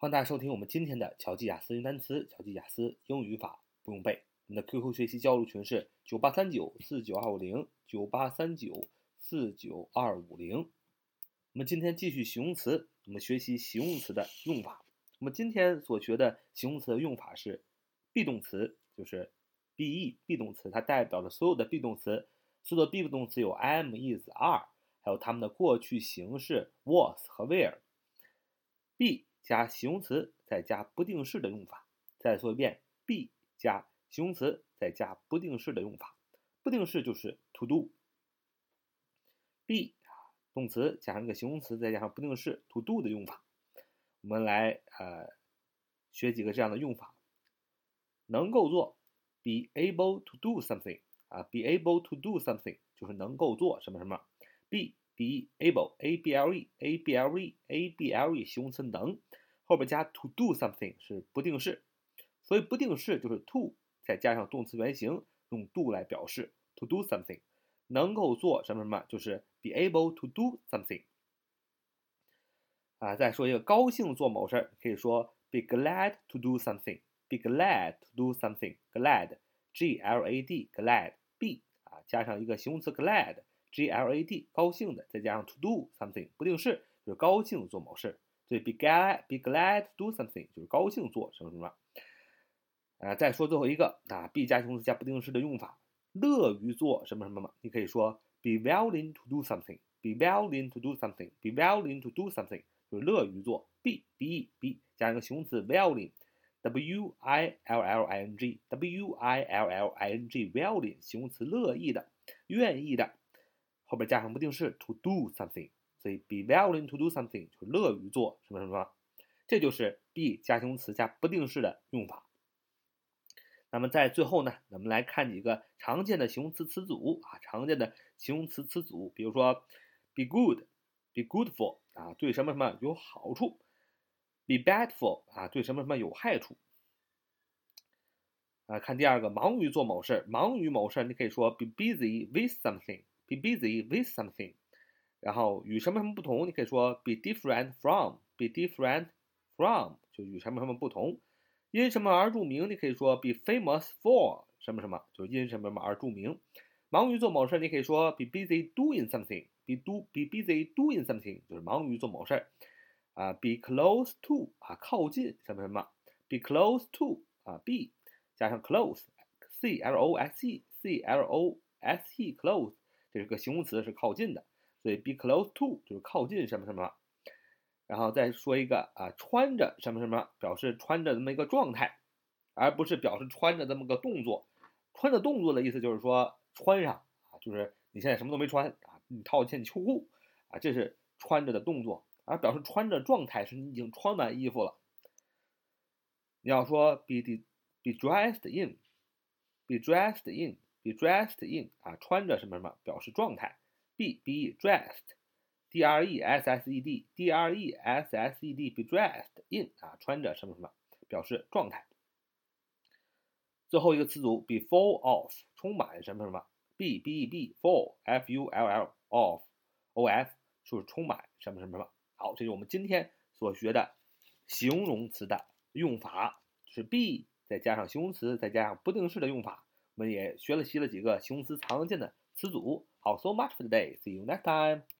欢迎大家收听我们今天的巧记雅思英语单词、巧记雅思英语语法不用背。我们的 QQ 学习交流群是九八三九四九二五零九八三九四九二五零。我们今天继续形容词，我们学习形容词的用法。我们今天所学的形容词的用法是 be 动词，就是 be be 动词，它代表了所有的 be 动词。所有的 be 动词有 am、is、are，还有它们的过去形式 was 和 where。be 加形容词再加不定式的用法，再说一遍，be 加形容词再加不定式的用法。不定式就是 to do。be 动词加上一个形容词再加上不定式 to do 的用法。我们来呃学几个这样的用法。能够做，be able to do something 啊，be able to do something 就是能够做什么什么。B be able a b l e a b l e a b l e 形容词能。后边加 to do something 是不定式，所以不定式就是 to 再加上动词原形，用 do 来表示 to do something，能够做什么什么就是 be able to do something。啊，再说一个高兴做某事儿，可以说 be glad to do something，be glad to do something，glad，g l a d glad be 啊，加上一个形容词 glad，g l a d 高兴的，再加上 to do something 不定式，就是高兴做某事。所以 be glad be glad to do something 就是高兴做什么什么。啊，再说最后一个啊，be 加形容词加不定式的用法，乐于做什么什么嘛？你可以说 be willing to do something，be willing to do something，be willing to do something 就是乐于做。be be be 加一个形容词 willing，w i l l i n g，w i l l i n g willing 形容词乐意的、愿意的，后边加上不定式 to do something。所以 be willing to do something 就是乐于做什么什么，这就是 be 加形容词加不定式的用法。那么在最后呢，咱们来看几个常见的形容词词组啊，常见的形容词词组，比如说 be good，be good for 啊，对什么什么有好处；be bad for 啊，对什么什么有害处。啊，看第二个，忙于做某事，忙于某事，你可以说 be busy with something，be busy with something。然后与什么什么不同？你可以说 be different from，be different from 就与什么什么不同。因什么而著名？你可以说 be famous for 什么什么，就因什么什么而著名。忙于做某事，你可以说 be busy doing something，be do be busy doing something 就是忙于做某事儿。啊，be close to 啊，靠近什么什么，be close to 啊，be 加上 close，c l o s e，c l o s e close 这是个形容词，是靠近的。所以 be close to 就是靠近什么什么，然后再说一个啊，穿着什么什么，表示穿着这么一个状态，而不是表示穿着这么个动作。穿着动作的意思就是说穿上啊，就是你现在什么都没穿啊，你套一件秋裤啊，这是穿着的动作。而表示穿着状态是你已经穿完衣服了。你要说 be be dressed in，be dressed in，be dressed in 啊，穿着什么什么，表示状态。B be dressed, d r e s s e d d r e s s e d be dressed in 啊，穿着什么什么，表示状态。最后一个词组 be full of，充满什么什么，b b e b full f u l l of o f 就是充满什么什么什么。好，这是我们今天所学的形容词的用法，是 be 再加上形容词再加上不定式的用法。我们也学了习了几个形容词常见的词组。好，so much for today. See you next time.